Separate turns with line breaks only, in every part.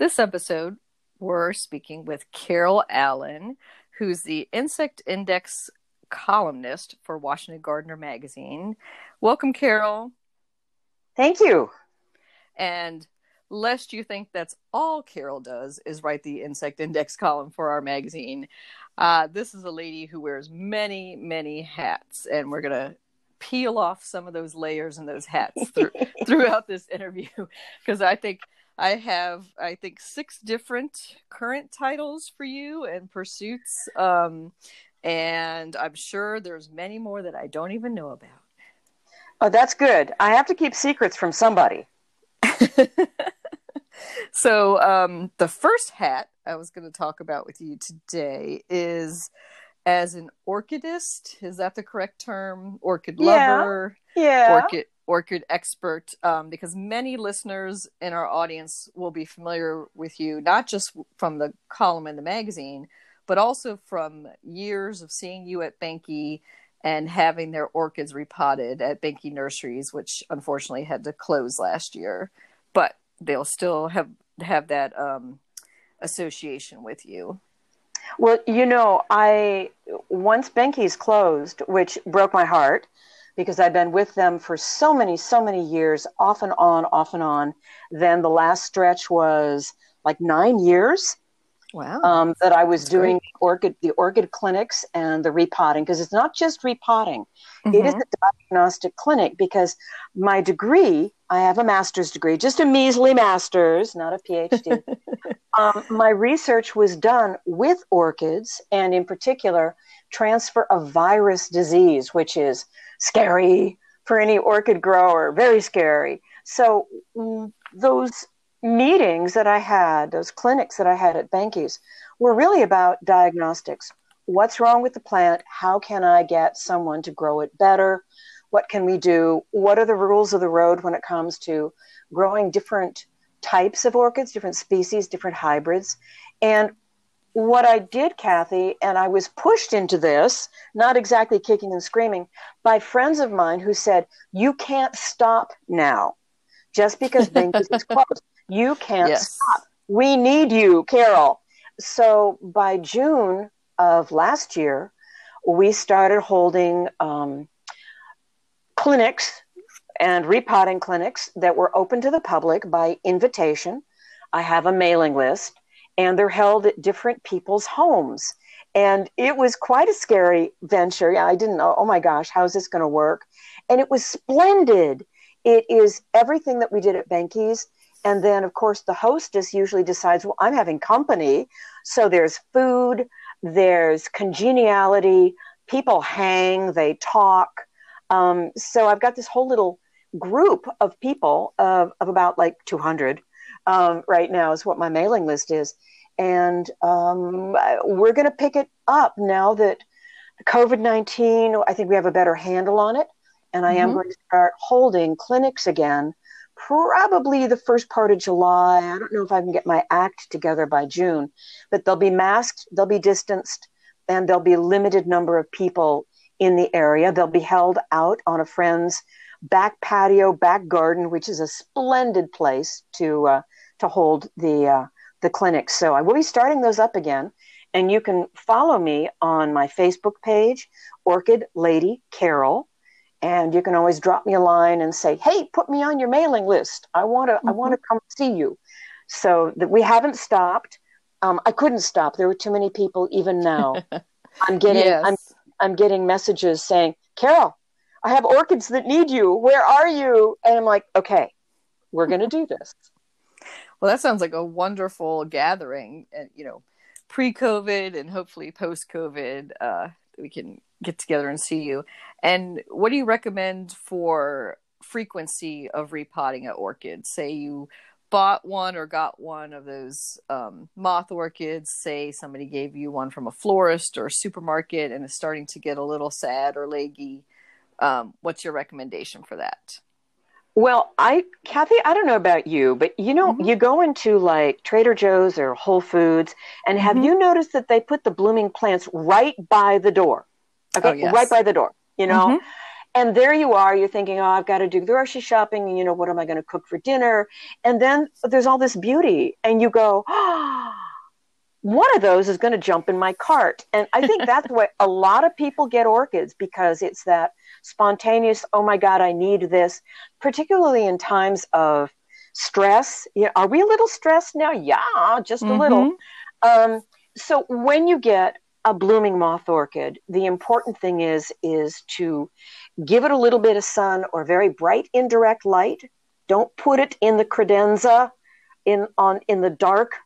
This episode, we're speaking with Carol Allen, who's the Insect Index columnist for Washington Gardener magazine. Welcome, Carol.
Thank you.
And lest you think that's all Carol does is write the Insect Index column for our magazine. Uh, this is a lady who wears many, many hats, and we're going to peel off some of those layers and those hats through, throughout this interview because I think I have, I think, six different current titles for you and pursuits. Um, and I'm sure there's many more that I don't even know about.
Oh, that's good. I have to keep secrets from somebody.
so, um, the first hat I was going to talk about with you today is as an orchidist. Is that the correct term? Orchid lover?
Yeah. yeah.
Orchid orchid expert um, because many listeners in our audience will be familiar with you not just from the column in the magazine but also from years of seeing you at Behnke and having their orchids repotted at Behnke Nurseries, which unfortunately had to close last year. But they'll still have have that um, association with you.
Well, you know, I once Behnke's closed, which broke my heart because I've been with them for so many, so many years, off and on, off and on. Then the last stretch was like nine years.
Wow.
Um, that I was That's doing great. orchid, the orchid clinics and the repotting because it's not just repotting; mm-hmm. it is mm-hmm. a diagnostic clinic. Because my degree, I have a master's degree, just a measly master's, not a PhD. um, my research was done with orchids, and in particular, transfer of virus disease, which is scary for any orchid grower, very scary. So mm, those meetings that I had, those clinics that I had at Behnke's, were really about diagnostics. What's wrong with the plant? How can I get someone to grow it better? What can we do? What are the rules of the road when it comes to growing different types of orchids, different species, different hybrids? And what I did, Kathy, and I was pushed into this, not exactly kicking and screaming, by friends of mine who said, You can't stop now just because Behnke's is closed. You can't yes. stop. We need you, Carol. So by June of last year, we started holding um, clinics and repotting clinics that were open to the public by invitation. I have a mailing list and they're held at different people's homes. And it was quite a scary venture. I didn't know, oh my gosh, how's this going to work? And it was splendid. It is everything that we did at Behnke's. And then, of course, the hostess usually decides, well, I'm having company. So there's food, there's congeniality, people hang, they talk. Um, so I've got this whole little group of people of, of about like 200 um, right now is what my mailing list is. And um, we're going to pick it up now that COVID 19, I think we have a better handle on it. And I mm-hmm. am going to start holding clinics again, probably the first part of July. I don't know if I can get my act together by June, but they'll be masked, they'll be distanced, and there'll be a limited number of people in the area. They'll be held out on a friend's back patio, back garden, which is a splendid place to uh, to hold the uh, the clinics. So I will be starting those up again, and you can follow me on my Facebook page, Orchid Lady Carol, and you can always drop me a line and say, "Hey, put me on your mailing list. I want to mm-hmm. I want to come see you." So that we haven't stopped. Um, I couldn't stop. There were too many people even now. I'm getting yes. I'm I'm getting messages saying, "Carol, I have orchids that need you. Where are you?" And I'm like, "Okay, we're going to do this."
Well, that sounds like a wonderful gathering, and you know, pre-COVID and hopefully post-COVID, uh, we can get together and see you. And what do you recommend for frequency of repotting at orchids? Say you bought one or got one of those um, moth orchids, say somebody gave you one from a florist or supermarket and is starting to get a little sad or leggy, um, what's your recommendation for that?
Well, I, Kathy, I don't know about you, but you know, mm-hmm. you go into like Trader Joe's or Whole Foods, and have mm-hmm. you noticed that they put the blooming plants right by the door? Okay, oh, yes. right by the door, you know? Mm-hmm. And there you are, you're thinking, oh, I've got to do grocery shopping, and you know, what am I going to cook for dinner? And then there's all this beauty, and you go, oh, one of those is going to jump in my cart. And I think that's why a lot of people get orchids because it's that spontaneous, oh my God, I need this, particularly in times of stress. You know, are we a little stressed now? Yeah, just mm-hmm. a little. Mm-hmm. Um, so when you get a blooming moth orchid, the important thing is is to give it a little bit of sun or very bright indirect light. Don't put it in the credenza in on in the dark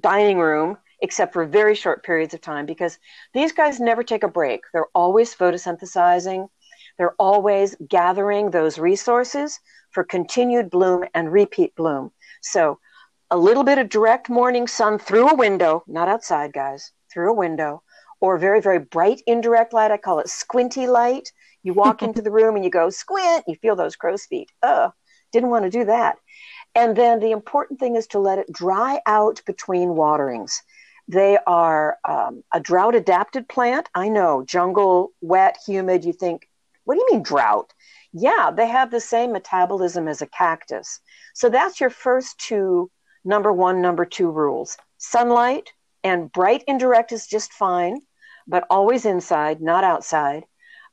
dining room except for very short periods of time because these guys never take a break. They're always photosynthesizing. They're always gathering those resources for continued bloom and repeat bloom. So, a little bit of direct morning sun through a window, not outside, guys, through a window, or very, very bright indirect light. I call it squinty light. You walk into the room and you go squint, you feel those crow's feet. Oh, didn't want to do that. And then the important thing is to let it dry out between waterings. They are um, a drought adapted plant. I know, jungle, wet, humid. You think what do you mean drought? Yeah, they have the same metabolism as a cactus. So that's your first two, number one, number two rules. Sunlight and bright indirect is just fine, but always inside, not outside.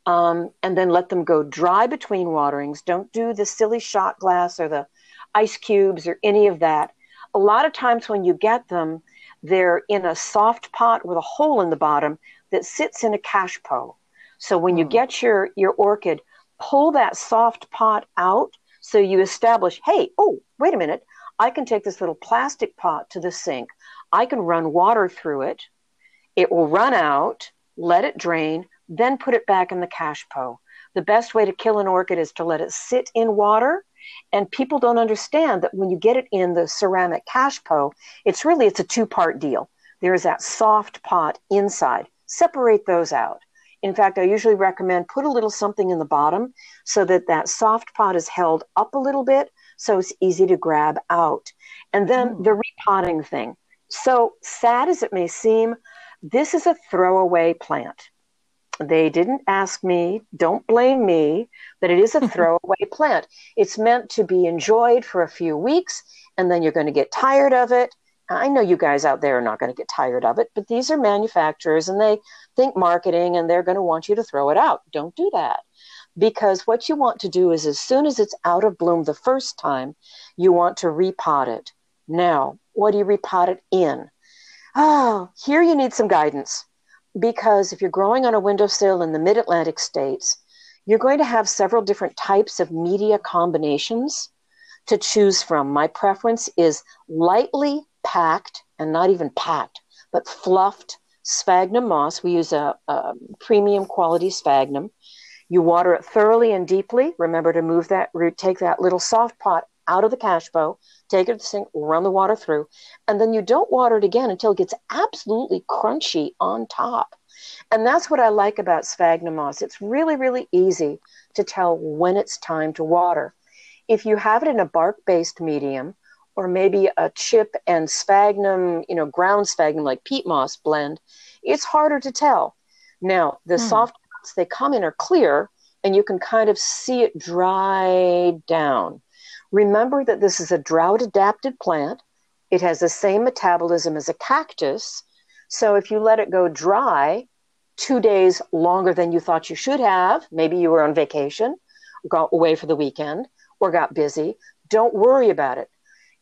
Um, and then let them go dry between waterings. Don't do the silly shot glass or the ice cubes or any of that. A lot of times when you get them, they're in a soft pot with a hole in the bottom that sits in a cachepot. So when you hmm. get your your orchid, pull that soft pot out so you establish, hey, oh, wait a minute, I can take this little plastic pot to the sink. I can run water through it. It will run out, let it drain, then put it back in the cachepot. The best way to kill an orchid is to let it sit in water. And people don't understand that when you get it in the ceramic cachepot, it's really it's a two-part deal. There is that soft pot inside. Separate those out. In fact, I usually recommend put a little something in the bottom so that that soft pot is held up a little bit so it's easy to grab out. And then mm. the repotting thing. So sad as it may seem, this is a throwaway plant. They didn't ask me, don't blame me, But it is a throwaway plant. It's meant to be enjoyed for a few weeks and then you're going to get tired of it I know you guys out there are not going to get tired of it, but these are manufacturers and they think marketing and they're going to want you to throw it out. Don't do that. Because what you want to do is, as soon as it's out of bloom the first time, you want to repot it. Now, what do you repot it in? Oh, here you need some guidance. Because if you're growing on a windowsill in the mid Atlantic states, you're going to have several different types of media combinations to choose from. My preference is lightly packed and not even packed, but fluffed sphagnum moss. We use a, a, premium quality sphagnum. You water it thoroughly and deeply. Remember to move that root, take that little soft pot out of the cachepot, take it to the sink, run the water through, and then you don't water it again until it gets absolutely crunchy on top. And that's what I like about sphagnum moss. It's really, really easy to tell when it's time to water. If you have it in a bark based medium, or maybe a chip and sphagnum, you know, ground sphagnum like peat moss blend, it's harder to tell. Now, the hmm. soft they come in are clear and you can kind of see it dry down. Remember that this is a drought adapted plant. It has the same metabolism as a cactus. So if you let it go dry two days longer than you thought you should have, maybe you were on vacation, got away for the weekend, or got busy, don't worry about it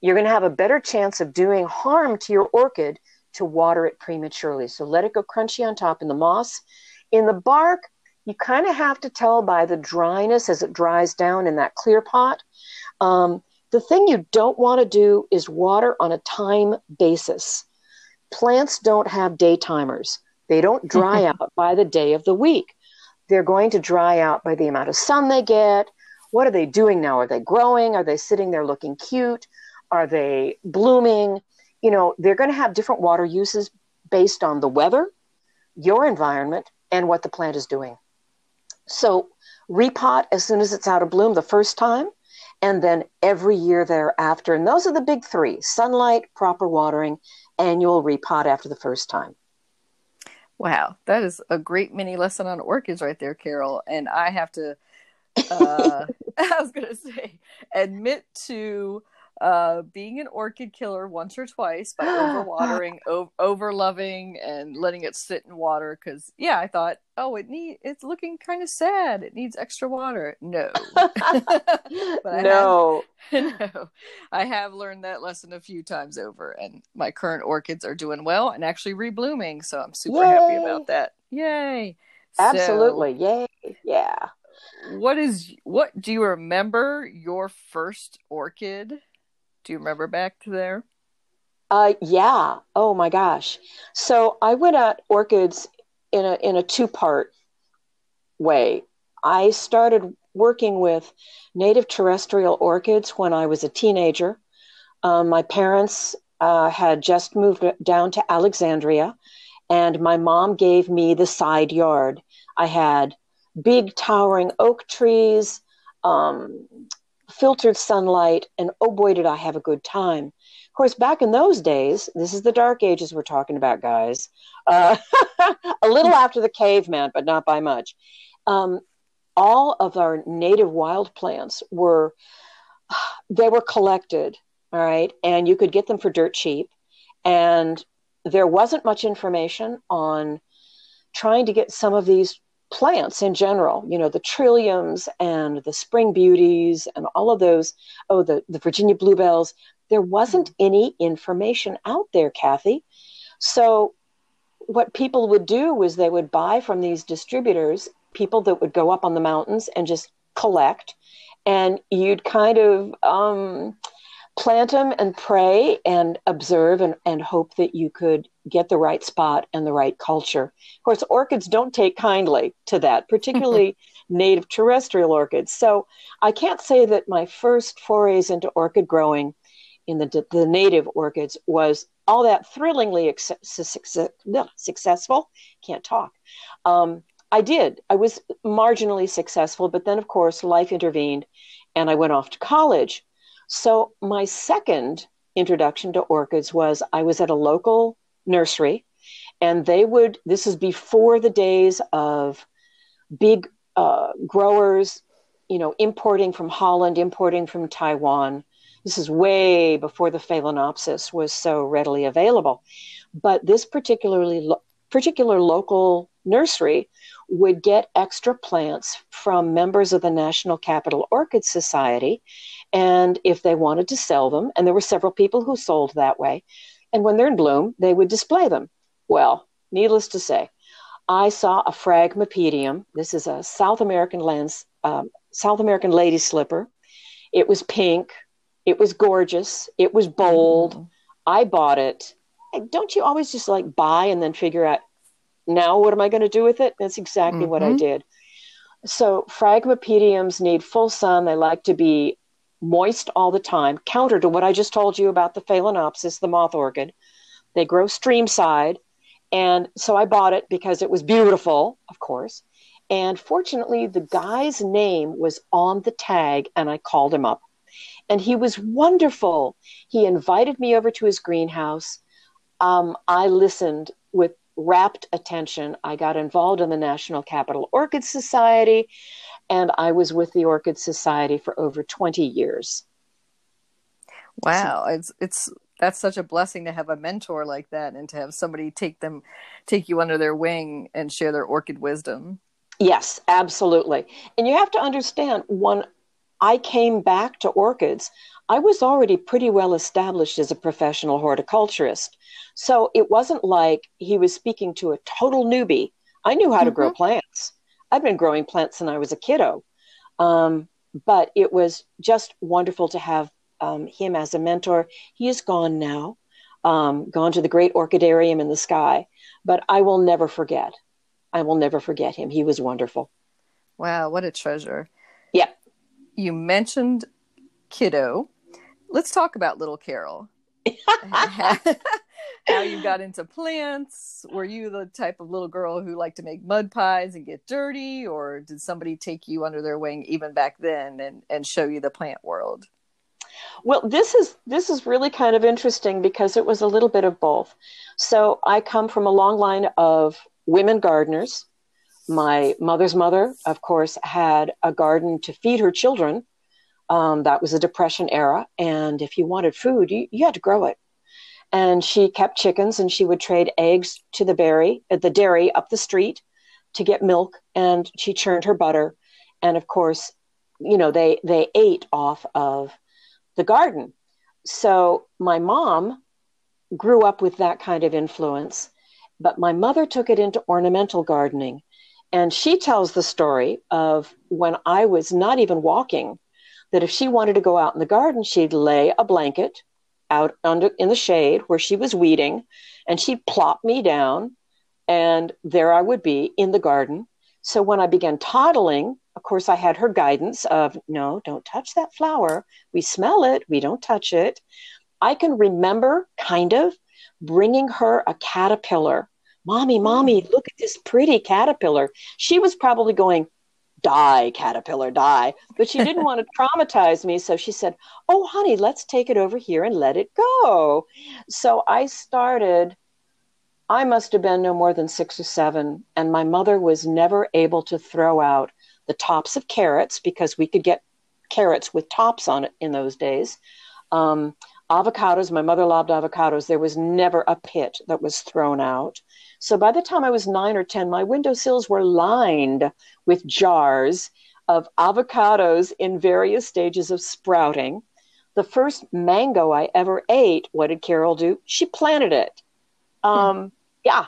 you're going to have a better chance of doing harm to your orchid to water it prematurely. So let it go crunchy on top in the moss. In the bark, you kind of have to tell by the dryness as it dries down in that clear pot. Um, the thing you don't want to do is water on a time basis. Plants don't have day timers. They don't dry out by the day of the week. They're going to dry out by the amount of sun they get. What are they doing now? Are they growing? Are they sitting there looking cute? Are they blooming? You know, they're going to have different water uses based on the weather, your environment, and what the plant is doing. So, repot as soon as it's out of bloom the first time, and then every year thereafter. And those are the big three sunlight, proper watering, annual repot after the first time.
Wow, that is a great mini lesson on orchids right there, Carol. And I have to, uh, I was going to say, admit to uh, being an orchid killer once or twice by overwatering, o- over loving, and letting it sit in water. Because yeah, I thought, oh, it need it's looking kind of sad. It needs extra water. No,
but no,
have, no, I have learned that lesson a few times over, and my current orchids are doing well and actually reblooming. So I'm super Yay. happy about that. Yay!
Absolutely, so, yay! Yeah.
What is what? Do you remember your first orchid? Do you remember back to there?
Uh, yeah. Oh my gosh. So I went at orchids in a in a two part way. I started working with native terrestrial orchids when I was a teenager. Um, my parents uh, had just moved down to Alexandria, and my mom gave me the side yard. I had big towering oak trees, um, filtered sunlight, and oh boy, did I have a good time. Of course, back in those days, this is the dark ages we're talking about, guys. Uh, a little after the caveman, but not by much. Um, all of our native wild plants were they were collected, all right, and you could get them for dirt cheap. And there wasn't much information on trying to get some of these plants in general, you know, the trilliums and the spring beauties and all of those, oh, the, the Virginia bluebells, there wasn't mm-hmm. any information out there, Kathy. So, what people would do was they would buy from these distributors, people that would go up on the mountains and just collect. And you'd kind of um, plant them and pray and observe and, and hope that you could get the right spot and the right culture. Of course, orchids don't take kindly to that, particularly native terrestrial orchids. So I can't say that my first forays into orchid growing in the, the native orchids was all that thrillingly successful. Can't talk. Um, I did. I was marginally successful, but then, of course, life intervened and I went off to college. So, my second introduction to orchids was I was at a local nursery, and they would, this is before the days of big uh, growers, you know, importing from Holland, importing from Taiwan. This is way before the Phalaenopsis was so readily available. But this particularly lo- particular local nursery would get extra plants from members of the National Capital Orchid Society. And if they wanted to sell them, and there were several people who sold that way, and when they're in bloom, they would display them. Well, needless to say, I saw a Phragmipedium. This is a South American lands, um, South American lady slipper. It was pink. It was gorgeous. It was bold. Mm. I bought it. Don't you always just like buy and then figure out now what am I going to do with it? That's exactly mm-hmm. what I mm-hmm. did. So Phragmipediums need full sun. They like to be moist all the time, counter to what I just told you about the Phalaenopsis, the moth orchid. They grow streamside. And so I bought it because it was beautiful, of course. And fortunately, the guy's name was on the tag, and I called him up. And he was wonderful. He invited me over to his greenhouse. Um, I listened with rapt attention. I got involved in the National Capital Orchid Society and I was with the Orchid Society for over 20 years.
Wow, it's it's that's such a blessing to have a mentor like that and to have somebody take them take you under their wing and share their orchid wisdom.
Yes, absolutely. And you have to understand when I came back to orchids, I was already pretty well established as a professional horticulturist. So it wasn't like he was speaking to a total newbie. I knew how mm-hmm. to grow mm-hmm. plants. I've been growing plants since I was a kiddo. Um, but it was just wonderful to have um, him as a mentor. He is gone now, um, gone to the great orchidarium in the sky. But I will never forget. I will never forget him. He was wonderful.
Wow, what a treasure.
Yeah.
You mentioned kiddo. let's talk about little Carol. How you got into plants? Were you the type of little girl who liked to make mud pies and get dirty, or did somebody take you under their wing even back then and, and show you the plant world?
Well, this is this is really kind of interesting because it was a little bit of both. So I come from a long line of women gardeners. My mother's mother, of course, had a garden to feed her children. Um, that was a depression era, and if you wanted food, you, you had to grow it. And she kept chickens, and she would trade eggs to the dairy, at uh, the dairy up the street, to get milk, and she churned her butter. And of course, you know they they ate off of the garden. So my mom grew up with that kind of influence, but my mother took it into ornamental gardening. And she tells the story of when I was not even walking, that if she wanted to go out in the garden, she'd lay a blanket out under in the shade where she was weeding, and she'd plop me down, and there I would be in the garden. So when I began toddling, of course, I had her guidance of no, don't touch that flower. We smell it, we don't touch it. I can remember kind of bringing her a caterpillar. Mommy, mommy, hmm. look at this pretty caterpillar. She was probably going, die, caterpillar, die. But she didn't want to traumatize me. So she said, Oh, honey, let's take it over here and let it go. So I started, I must have been no more than six or seven. And my mother was never able to throw out the tops of carrots because we could get carrots with tops on it in those days. Um, avocados, my mother loved avocados. There was never a pit that was thrown out. So by the time I was nine or 10, my windowsills were lined with jars of avocados in various stages of sprouting. The first mango I ever ate, what did Carol do? She planted it. Um, hmm. Yeah,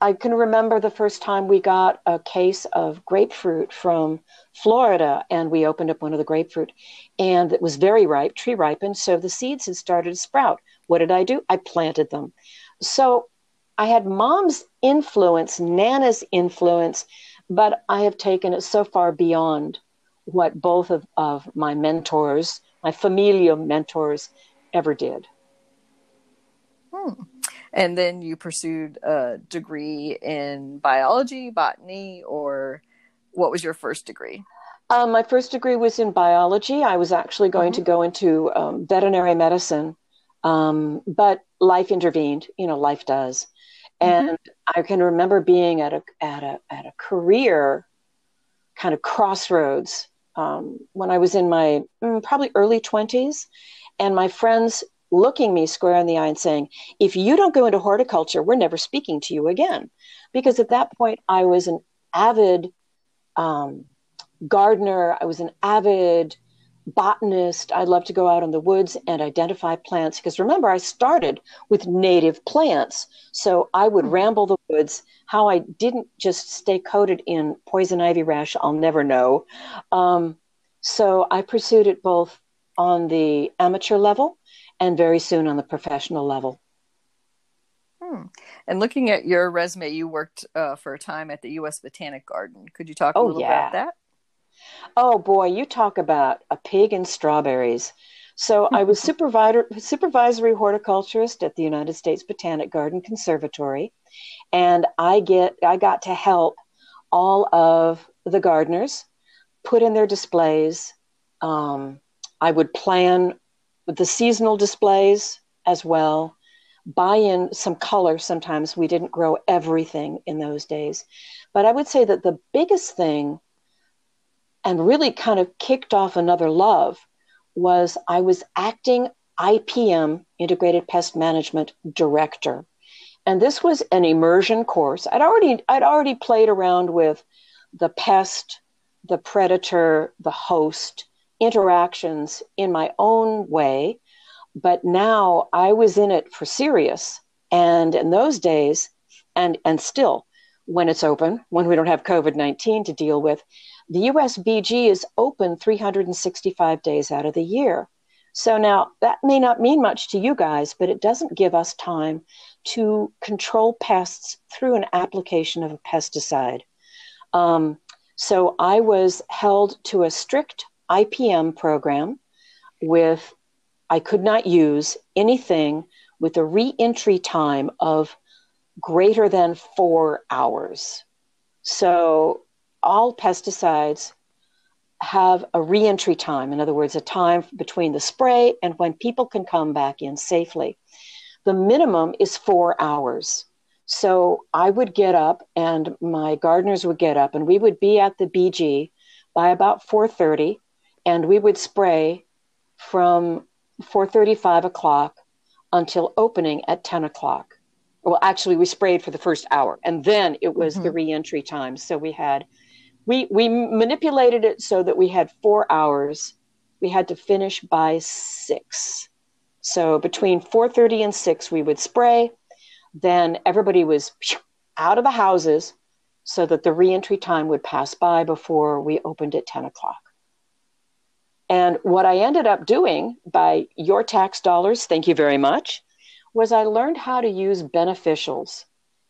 I can remember the first time we got a case of grapefruit from Florida, and we opened up one of the grapefruit, and it was very ripe, tree ripened, so the seeds had started to sprout. What did I do? I planted them. So I had mom's influence, Nana's influence, but I have taken it so far beyond what both of, of my mentors, my familial mentors, ever did.
Hmm. And then you pursued a degree in biology, botany, or what was your first degree?
Um, my first degree was in biology. I was actually going mm-hmm. to go into um, veterinary medicine, um, but life intervened. You know, life does. Mm-hmm. And I can remember being at a at a at a career kind of crossroads um, when I was in my mm, probably early twenties, and my friends looking me square in the eye and saying, if you don't go into horticulture, we're never speaking to you again. Because at that point, I was an avid um, gardener, I was an avid botanist. I love to go out in the woods and identify plants. Because remember, I started with native plants. So I would ramble the woods. How I didn't just stay coated in poison ivy rash, I'll never know. Um, so I pursued it both on the amateur level and very soon on the professional level.
Hmm. And looking at your resume, you worked uh, for a time at the U.S. Botanic Garden. Could you talk a oh, little yeah. about that?
Oh boy, you talk about a pig and strawberries. So I was supervisor, supervisory horticulturist at the United States Botanic Garden Conservatory, and I get I got to help all of the gardeners put in their displays. Um, I would plan the seasonal displays as well. Buy in some color. Sometimes we didn't grow everything in those days. But I would say that the biggest thing, and really kind of kicked off another love, was I was acting IPM, Integrated Pest Management Director. And this was an immersion course. I'd already I'd already played around with the pest, the predator, the host, interactions in my own way, but now I was in it for serious. And in those days, and and still, when it's open, when we don't have COVID nineteen to deal with, the USBG is open 365 days out of the year. So now that may not mean much to you guys, but it doesn't give us time to control pests through an application of a pesticide. Um, so I was held to a strict IPM program with I could not use anything with a reentry time of greater than four hours. So all pesticides have a reentry time, in other words, a time between the spray and when people can come back in safely. The minimum is four hours. So I would get up and my gardeners would get up and we would be at the BG by about 4.30 and we would spray from 4.35 o'clock until opening at 10 o'clock. Well, actually, we sprayed for the first hour and then it was mm-hmm. the reentry time. So we had we we manipulated it so that we had four hours. We had to finish by six. So between 4:30 and six, we would spray. Then everybody was out of the houses so that the reentry time would pass by before we opened at 10 o'clock. And what I ended up doing by your tax dollars, thank you very much, was I learned how to use beneficials.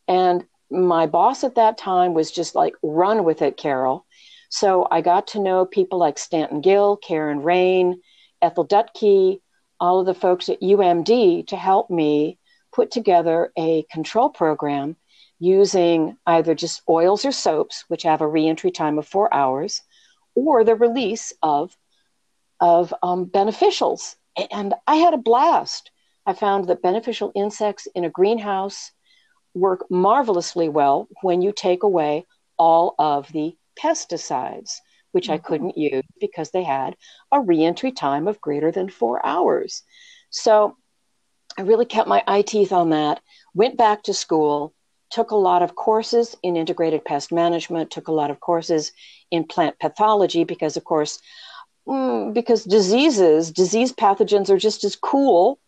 And my boss at that time was just like, run with it, Carol. So I got to know people like Stanton Gill, Karen Rane, Ethel Dutky, all of the folks at UMD to help me put together a control program using either just oils or soaps, which have a reentry time of four hours, or the release of, of um, beneficials. And I had a blast. I found that beneficial insects in a greenhouse work marvelously well when you take away all of the pesticides, which mm-hmm. I couldn't use because they had a reentry time of greater than four hours. So I really kept my eye teeth on that, went back to school, took a lot of courses in integrated pest management, took a lot of courses in plant pathology because, of course, mm, because diseases, disease pathogens are just as cool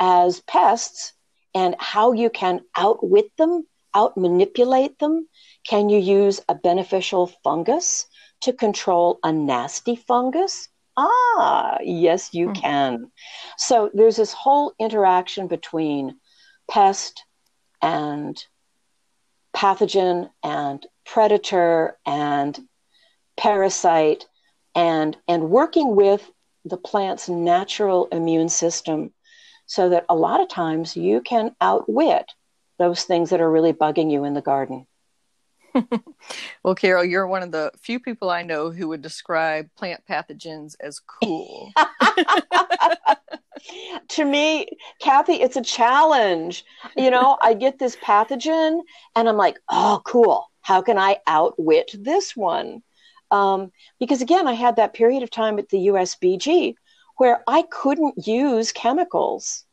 as pests and how you can outwit them, out manipulate them. Can you use a beneficial fungus to control a nasty fungus? Ah, yes, you mm. can. So there's this whole interaction between pest and pathogen and predator and parasite and and working with the plant's natural immune system so that a lot of times you can outwit those things that are really bugging you in the garden.
well, Carol, you're one of the few people I know who would describe plant pathogens as cool.
to me, Kathy, it's a challenge. You know, I get this pathogen and I'm like, oh, cool. How can I outwit this one? Um, because again, I had that period of time at the USBG where I couldn't use chemicals.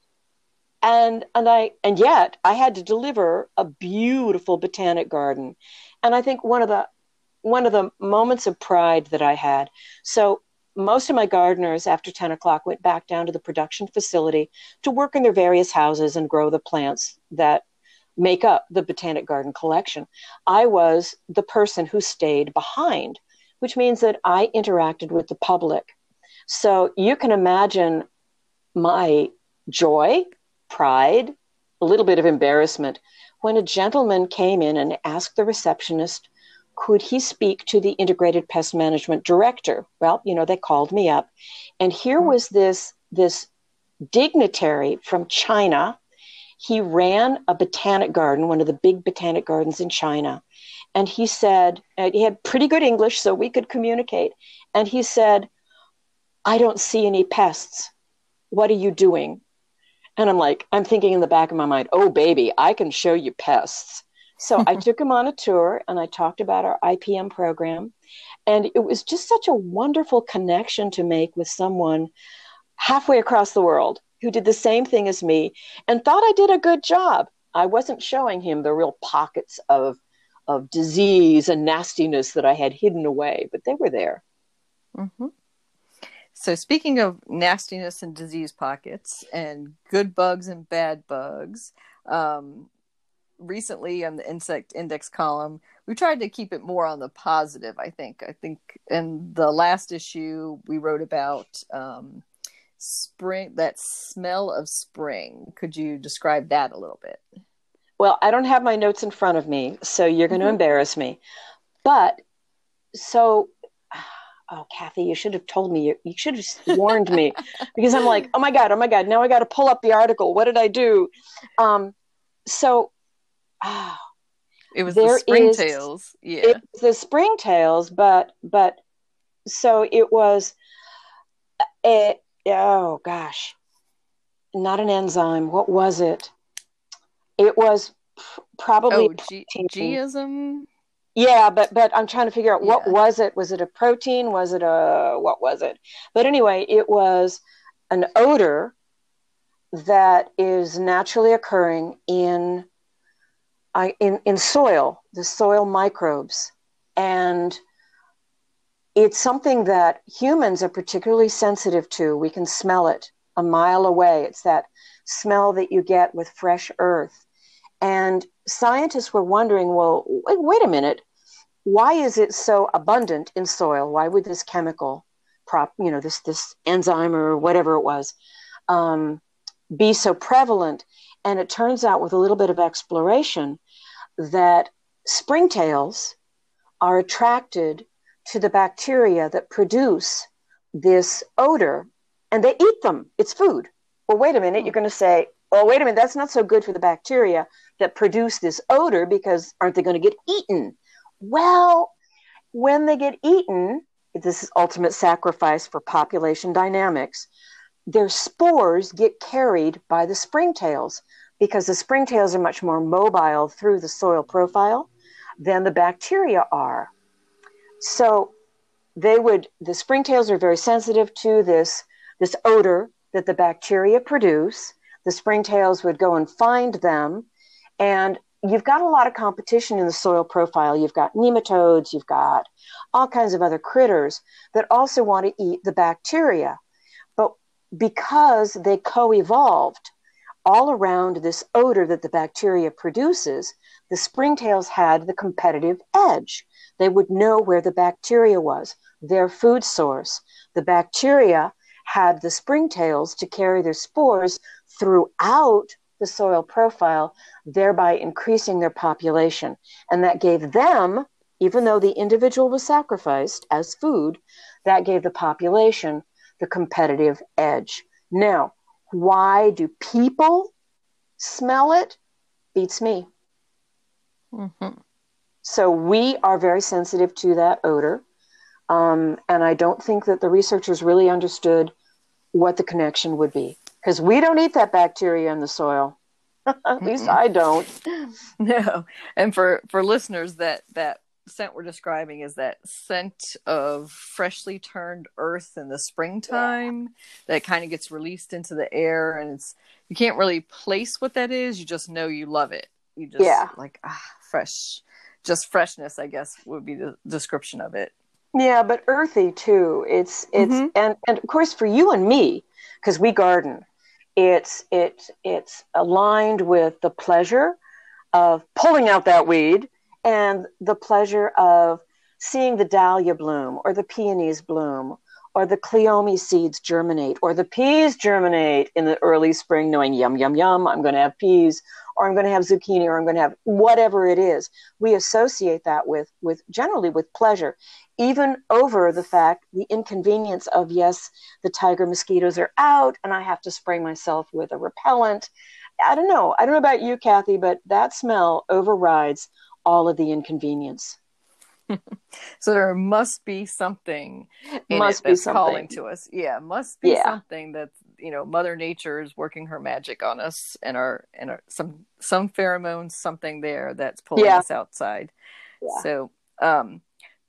And and I and yet I had to deliver a beautiful botanic garden. And I think one of the one of the moments of pride that I had. So most of my gardeners after 10 o'clock went back down to the production facility to work in their various houses and grow the plants that make up the botanic garden collection. I was the person who stayed behind, which means that I interacted with the public so you can imagine my joy, pride, a little bit of embarrassment when a gentleman came in and asked the receptionist, could he speak to the integrated pest management director? Well, you know, they called me up, and here hmm. was this this dignitary from China. He ran a botanic garden, one of the big botanic gardens in China. And he said, he had pretty good English, so we could communicate. And he said, I don't see any pests. What are you doing? And I'm like, I'm thinking in the back of my mind, oh, baby, I can show you pests. So I took him on a tour and I talked about our IPM program. And it was just such a wonderful connection to make with someone halfway across the world who did the same thing as me and thought I did a good job. I wasn't showing him the real pockets of, of disease and nastiness that I had hidden away, but they were there.
Mm-hmm. So, speaking of nastiness and disease pockets and good bugs and bad bugs, um, recently on the insect index column, we tried to keep it more on the positive. I think. I think in the last issue we wrote about um, spring, that smell of spring. Could you describe that a little bit?
Well, I don't have my notes in front of me, so you're going to mm-hmm. embarrass me. But so oh, Kathy, you should have told me. You, you should have warned me because I'm like, oh my God, oh my God. Now I got to pull up the article. What did I do? Um, so, oh,
it was the springtails. Yeah. It
the springtails, but, but, so it was, a, oh gosh, not an enzyme. What was it? It was probably
oh, G- Geosmin.
Yeah, but but I'm trying to figure out what yeah. was it? Was it a protein? Was it a what was it? But anyway, it was an odor that is naturally occurring in I, in in soil, the soil microbes, and it's something that humans are particularly sensitive to. We can smell it a mile away. It's that smell that you get with fresh earth. And scientists were wondering, well, wait, wait, a minute, why is it so abundant in soil? Why would this chemical prop, you know, this this enzyme or whatever it was, um, be so prevalent? And it turns out, with a little bit of exploration, that springtails are attracted to the bacteria that produce this odor, and they eat them. It's food. Well, wait a minute. You're going to say, oh, wait a minute. That's not so good for the bacteria that produce this odor because aren't they going to get eaten? Well, when they get eaten, this is ultimate sacrifice for population dynamics. Their spores get carried by the springtails because the springtails are much more mobile through the soil profile than the bacteria are. So they would the springtails are very sensitive to this this odor that the bacteria produce. The springtails would go and find them and you've got a lot of competition in the soil profile. You've got nematodes, you've got all kinds of other critters that also want to eat the bacteria. But because they co evolved all around this odor that the bacteria produces, the springtails had the competitive edge. They would know where the bacteria was, their food source. The bacteria had the springtails to carry their spores throughout the soil profile, thereby increasing their population. And that gave them, even though the individual was sacrificed as food, that gave the population the competitive edge. Now, why do people smell it? Beats me. Mm-hmm. So we are very sensitive to that odor. Um, and I don't think that the researchers really understood what the connection would be because we don't eat that bacteria in the soil. At least I don't.
No. And for for listeners that that scent we're describing is that scent of freshly turned earth in the springtime yeah. that kind of gets released into the air and it's you can't really place what that is, you just know you love it. You just yeah. like ah fresh just freshness, I guess would be the description of it.
Yeah, but earthy too. It's it's mm-hmm. and and of course for you and me because we garden it's it it's aligned with the pleasure of pulling out that weed and the pleasure of seeing the dahlia bloom or the peonies bloom or the cleome seeds germinate or the peas germinate in the early spring knowing yum yum yum i'm going to have peas or i'm going to have zucchini or i'm going to have whatever it is we associate that with with generally with pleasure even over the fact, the inconvenience of, yes, the tiger mosquitoes are out and I have to spray myself with a repellent. I don't know. I don't know about you, Kathy, but that smell overrides all of the inconvenience.
so there must be something must be something. calling to us. Yeah, must be yeah. something that you know Mother Nature is working her magic on us, and our and our, some some pheromones, something there that's pulling yeah. us outside. Yeah. So, um,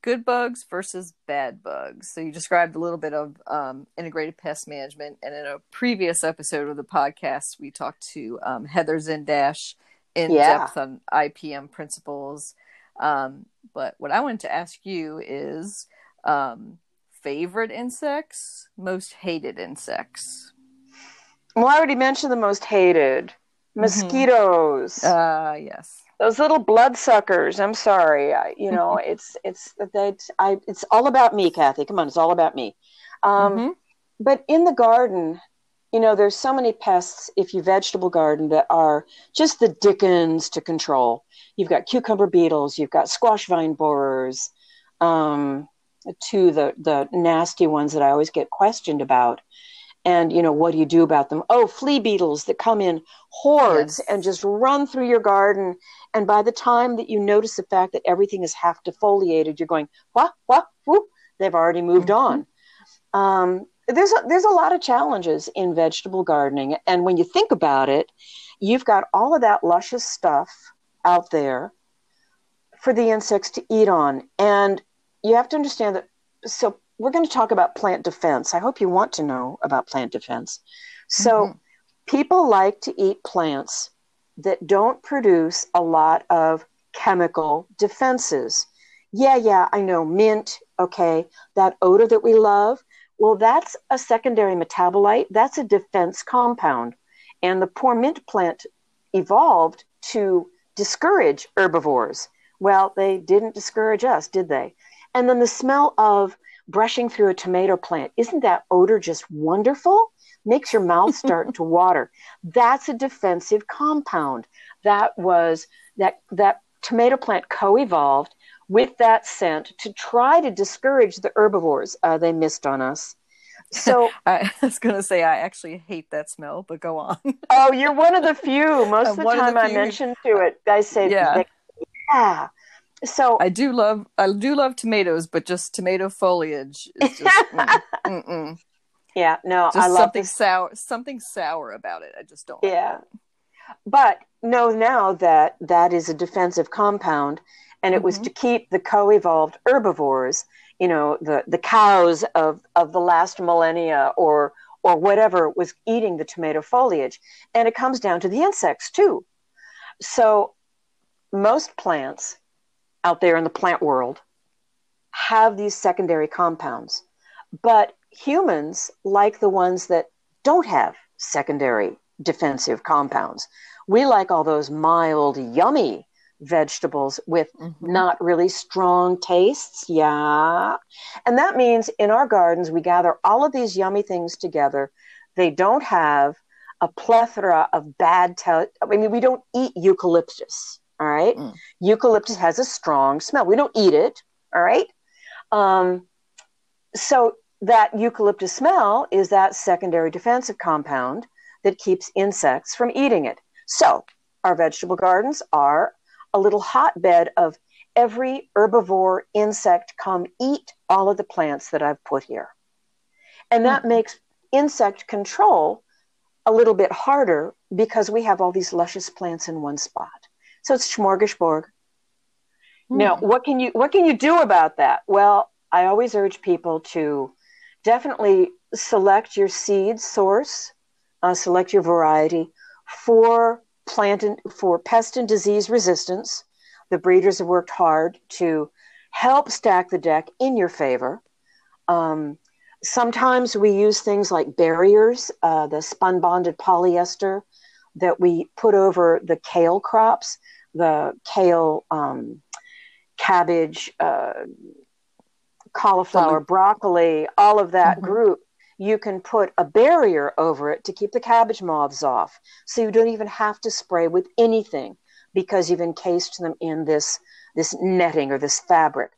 good bugs versus bad bugs. So you described a little bit of um, integrated pest management, and in a previous episode of the podcast, we talked to um, Heather Zindash in depth on IPM principles. Um, but what I wanted to ask you is um, favorite insects, most hated insects.
Well, I already mentioned the most hated mm-hmm. mosquitoes.
Mm-hmm. Uh, yes
those little bloodsuckers. I'm sorry. I, you know, it's it's that I. It's all about me, Kathy. Come on, it's all about me. Um, mm-hmm. But in the garden, you know, there's so many pests. If you vegetable garden, that are just the dickens to control. You've got cucumber beetles. You've got squash vine borers. Um, to the the nasty ones that I always get questioned about. And you know, what do you do about them? Oh, flea beetles that come in hordes yes. and just run through your garden. And by the time that you notice the fact that everything is half defoliated, you're going, what, what, whoop, they've already moved mm-hmm. on. Um, there's a, there's a lot of challenges in vegetable gardening, and when you think about it, you've got all of that luscious stuff out there for the insects to eat on, and you have to understand that. So we're going to talk about plant defense. I hope you want to know about plant defense. So mm-hmm. people like to eat plants that don't produce a lot of chemical defenses. Yeah, yeah, I know mint, okay, that odor that we love. Well, that's a secondary metabolite. That's a defense compound. And the poor mint plant evolved to discourage herbivores. Well, they didn't discourage us, did they? And then the smell of brushing through a tomato plant. Isn't that odor just wonderful? Makes your mouth start to water. That's a defensive compound. That was that that tomato plant co-evolved with that scent to try to discourage the herbivores. Uh, they missed on us. So
I was going to say I actually hate that smell, but go on.
oh, you're one of the few. Most of the time, the I mention to it, guys say, yeah. yeah. So
I do love I do love tomatoes, but just tomato foliage is just mm, mm,
yeah. No,
just I love something this. sour. Something sour about it. I just don't.
Yeah, like but know now that that is a defensive compound, and it mm-hmm. was to keep the co-evolved herbivores, you know, the the cows of of the last millennia or or whatever was eating the tomato foliage, and it comes down to the insects too. So most plants out there in the plant world have these secondary compounds. But humans like the ones that don't have secondary defensive compounds. We like all those mild, yummy vegetables with mm-hmm. not really strong tastes. Yeah. And that means in our gardens, we gather all of these yummy things together. They don't have a plethora of bad, te- I mean, we don't eat eucalyptus. All right. Mm. Eucalyptus has a strong smell. We don't eat it. All right. Um, so that eucalyptus smell is that secondary defensive compound that keeps insects from eating it. So our vegetable gardens are a little hotbed of every herbivore insect come eat all of the plants that I've put here. And that mm. makes insect control a little bit harder because we have all these luscious plants in one spot. So it's smorgasbord. Hmm. Now, what can you what can you do about that? Well, I always urge people to definitely select your seed source, uh, select your variety for plant and, for pest and disease resistance. The breeders have worked hard to help stack the deck in your favor. Um, sometimes we use things like barriers, uh, the spun bonded polyester that we put over the kale crops, the kale, um, cabbage, uh, cauliflower, broccoli, all of that mm-hmm. group. You can put a barrier over it to keep the cabbage moths off. So you don't even have to spray with anything because you've encased them in this, this netting or this fabric.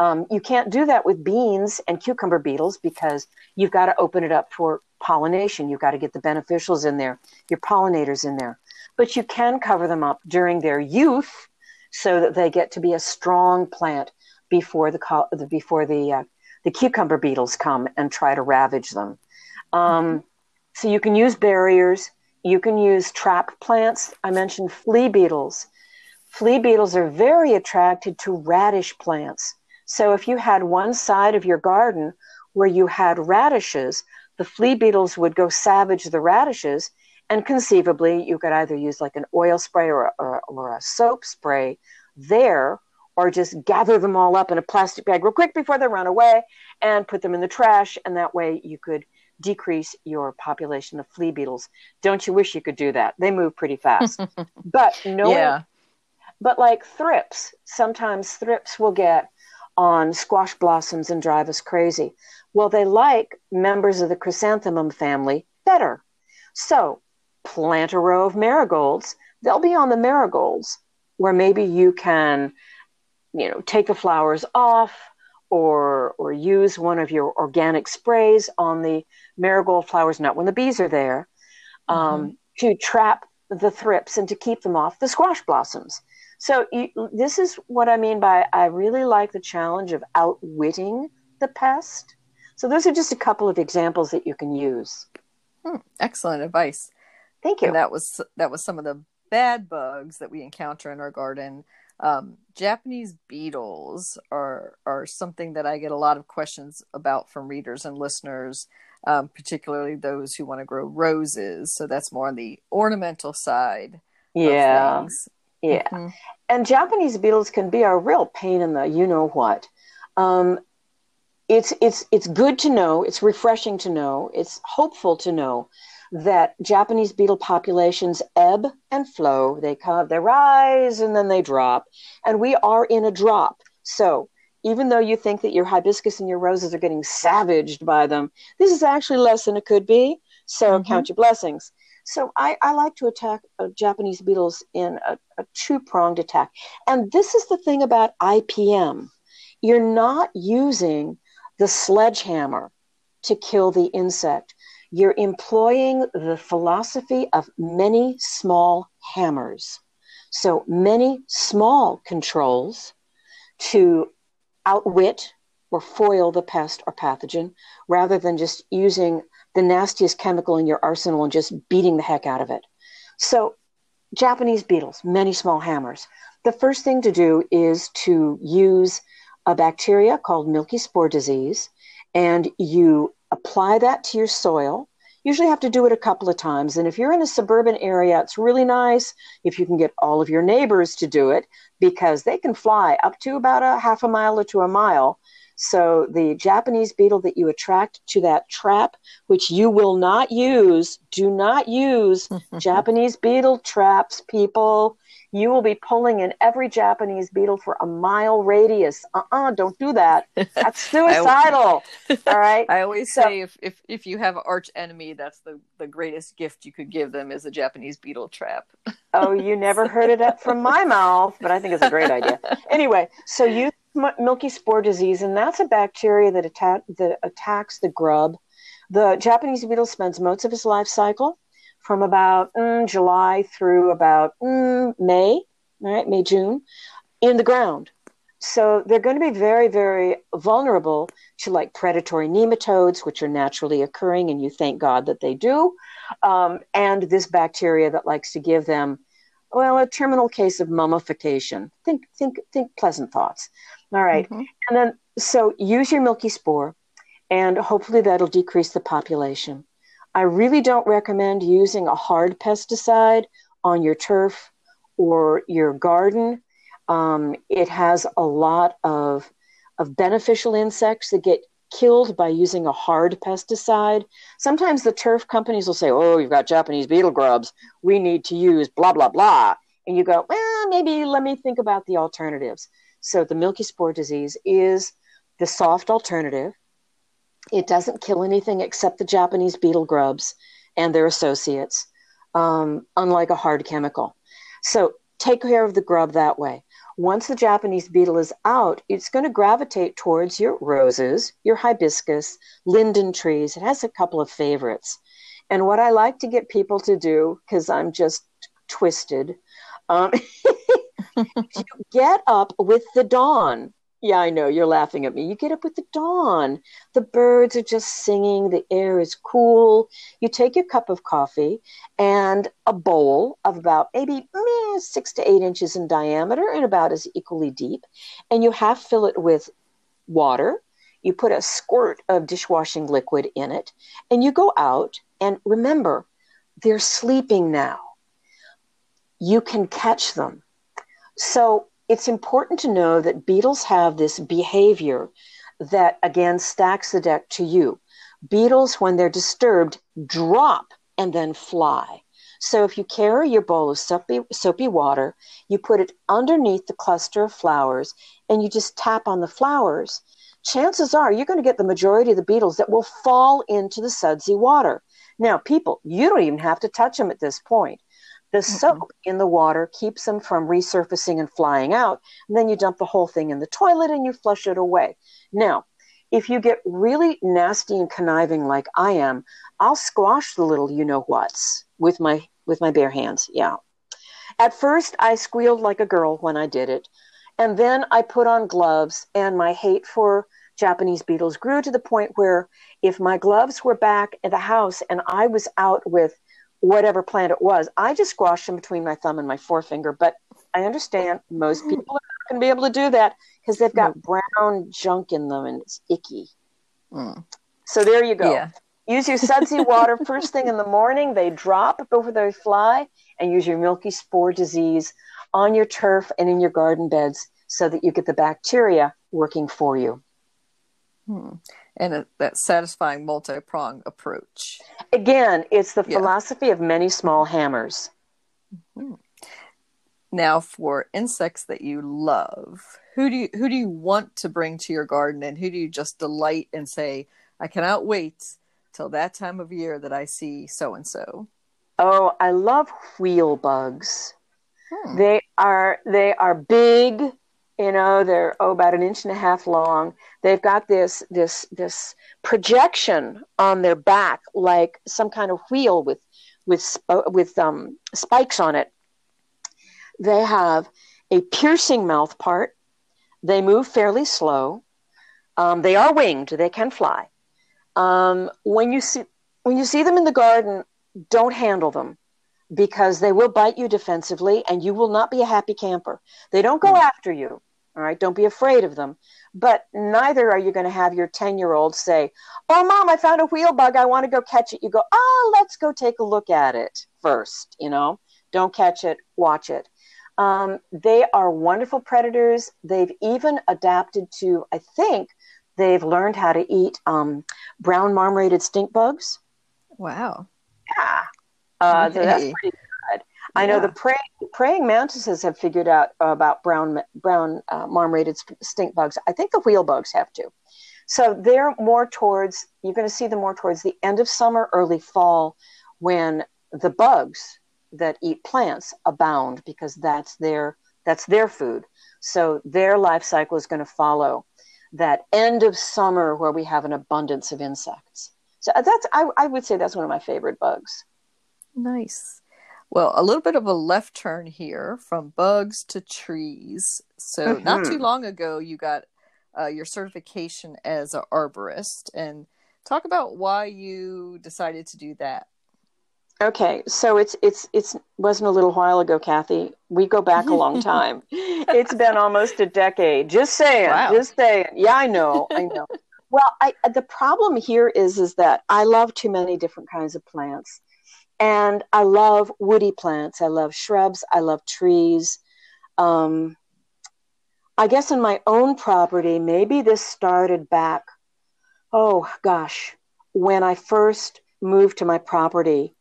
Um, you can't do that with beans and cucumber beetles because you've got to open it up for pollination. You've got to get the beneficials in there, your pollinators in there. But you can cover them up during their youth so that they get to be a strong plant before the before the uh, the cucumber beetles come and try to ravage them. Um, so you can use barriers. You can use trap plants. I mentioned flea beetles. Flea beetles are very attracted to radish plants. So if you had one side of your garden where you had radishes, the flea beetles would go savage the radishes, and conceivably you could either use like an oil spray or, or, or a soap spray there, or just gather them all up in a plastic bag real quick before they run away and put them in the trash, and that way you could decrease your population of flea beetles. Don't you wish you could do that? They move pretty fast. but no, yeah. but like thrips, sometimes thrips will get on squash blossoms and drive us crazy. Well, they like members of the chrysanthemum family better. So plant a row of marigolds. They'll be on the marigolds where maybe you can, you know, take the flowers off or or use one of your organic sprays on the marigold flowers, not when the bees are there, um, mm-hmm. to trap the thrips and to keep them off the squash blossoms. So you, this is what I mean by I really like the challenge of outwitting the pest. So those are just a couple of examples that you can use.
Hmm, excellent advice.
Thank you.
And that was that was some of the bad bugs that we encounter in our garden. Um, Japanese beetles are are something that I get a lot of questions about from readers and listeners, um, particularly those who want to grow roses. So that's more on the ornamental side.
Yeah, yeah. Mm-hmm. And Japanese beetles can be a real pain in the you know what. Um, it's it's it's good to know. It's refreshing to know. It's hopeful to know that Japanese beetle populations ebb and flow. They come, they rise, and then they drop. And we are in a drop. So even though you think that your hibiscus and your roses are getting savaged by them, this is actually less than it could be. So mm-hmm. count your blessings. So I, I like to attack uh, Japanese beetles in a, a two pronged attack. And this is the thing about IPM you're not using the sledgehammer to kill the insect you're employing the philosophy of many small hammers. So many small controls to outwit or foil the pest or pathogen rather than just using the nastiest chemical in your arsenal and just beating the heck out of it. So, Japanese beetles, many small hammers. The first thing to do is to use a bacteria called milky spore disease, and you apply that to your soil. Usually have to do it a couple of times. And if you're in a suburban area, it's really nice if you can get all of your neighbors to do it because they can fly up to about a half a mile or to a mile. So the Japanese beetle that you attract to that trap, which you will not use, do not use Japanese beetle traps, people you will be pulling in every Japanese beetle for a mile radius. Uh uh-uh, uh, do not do that. That's suicidal. All right.
I always so, say if, if, if you have an arch enemy, that's the, the greatest gift you could give them is a Japanese beetle trap.
oh, you never heard it from my mouth, but I think it's a great idea. Anyway, so you milky spore disease, and that's a bacteria that, atta- that attacks the grub. The Japanese beetle spends most of his life cycle from about mm, July through about mm, May, right, May, June, in the ground. So they're going to be very, very vulnerable to like predatory nematodes, which are naturally occurring, and you thank God that they do, um, and this bacteria that likes to give them, well, a terminal case of mummification. Think, think, think pleasant thoughts. All right. mm-hmm. and then so use your milky spore, and hopefully that'll decrease the population. I really don't recommend using a hard pesticide on your turf or your garden. Um, it has a lot of, of beneficial insects that get killed by using a hard pesticide. Sometimes the turf companies will say, Oh, you've got Japanese beetle grubs. We need to use blah, blah, blah. And you go, Well, maybe let me think about the alternatives. So the milky spore disease is the soft alternative. It doesn't kill anything except the Japanese beetle grubs and their associates, um, unlike a hard chemical. So take care of the grub that way. Once the Japanese beetle is out, it's going to gravitate towards your roses, your hibiscus, linden trees. It has a couple of favorites. And what I like to get people to do, because I'm just twisted, um, get up with the dawn. Yeah, I know. You're laughing at me. You get up with the dawn. The birds are just singing. The air is cool. You take your cup of coffee and a bowl of about maybe mm, six to eight inches in diameter and about as equally deep. And you half fill it with water. You put a squirt of dishwashing liquid in it. And you go out. And remember, they're sleeping now. You can catch them. So it's important to know that beetles have this behavior that again stacks the deck to you. Beetles, when they're disturbed, drop and then fly. So if you carry your bowl of soapy, soapy water, you put it underneath the cluster of flowers and you just tap on the flowers, chances are you're going to get the majority of the beetles that will fall into the sudsy water. Now, people, you don't even have to touch them at this point. The mm-hmm. soap in the water keeps them from resurfacing and flying out. And then you dump the whole thing in the toilet and you flush it away. Now, if you get really nasty and conniving like I am, I'll squash the little you know what's with my with my bare hands. Yeah. At first I squealed like a girl when I did it. And then I put on gloves and my hate for Japanese beetles grew to the point where if my gloves were back at the house and I was out with whatever plant it was, I just squashed them between my thumb and my forefinger. But I understand most people are not going to be able to do that because they've got mm. brown junk in them and it's icky. Mm. So there you go. Yeah. Use your sudsy water first thing in the morning. They drop before they fly, and use your milky spore disease on your turf and in your garden beds so that you get the bacteria working for you.
Hmm. And a, that satisfying multi prong approach.
Again, it's the yeah. philosophy of many small hammers.
Mm-hmm. Now, for insects that you love, who do you who do you want to bring to your garden, and who do you just delight and say, "I cannot wait till that time of year that I see so and so."
Oh, I love wheel bugs. Hmm. They are they are big, you know. They're oh about an inch and a half long. They've got this this this projection on their back like some kind of wheel with with with um, spikes on it they have a piercing mouth part. They move fairly slow. Um, they are winged. They can fly. Um, when you see when you see them in the garden, don't handle them because they will bite you defensively, and you will not be a happy camper. They don't go mm. after you. All right, don't be afraid of them. But neither are you going to have your 10 year old say, Oh, mom, I found a wheel bug. I want to go catch it. You go, Oh, let's go take a look at it first. You know, don't catch it, watch it. Um, they are wonderful predators. They've even adapted to, I think, they've learned how to eat um, brown marmorated stink bugs.
Wow.
Yeah. Uh, so that's pretty. I know the prey, praying mantises have figured out about brown brown uh, marmorated stink bugs. I think the wheel bugs have too. So they're more towards you're going to see them more towards the end of summer, early fall, when the bugs that eat plants abound because that's their that's their food. So their life cycle is going to follow that end of summer where we have an abundance of insects. So that's I, I would say that's one of my favorite bugs.
Nice. Well, a little bit of a left turn here from bugs to trees. So mm-hmm. not too long ago, you got uh, your certification as an arborist, and talk about why you decided to do that.
Okay, so it's it's it's wasn't a little while ago, Kathy. We go back a long time. it's been almost a decade. Just saying, wow. just saying. Yeah, I know, I know. well, I the problem here is is that I love too many different kinds of plants, and I love woody plants. I love shrubs. I love trees. Um, I guess in my own property, maybe this started back. Oh gosh, when I first moved to my property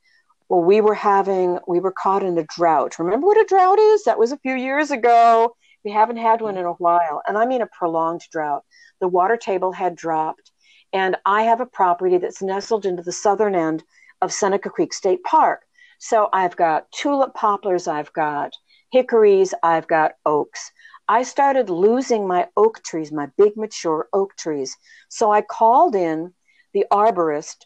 well, we were having, we were caught in a drought. Remember what a drought is? That was a few years ago. We haven't had one in a while. And I mean a prolonged drought. The water table had dropped. And I have a property that's nestled into the southern end of Seneca Creek State Park. So I've got tulip poplars, I've got hickories, I've got oaks. I started losing my oak trees, my big mature oak trees. So I called in the arborist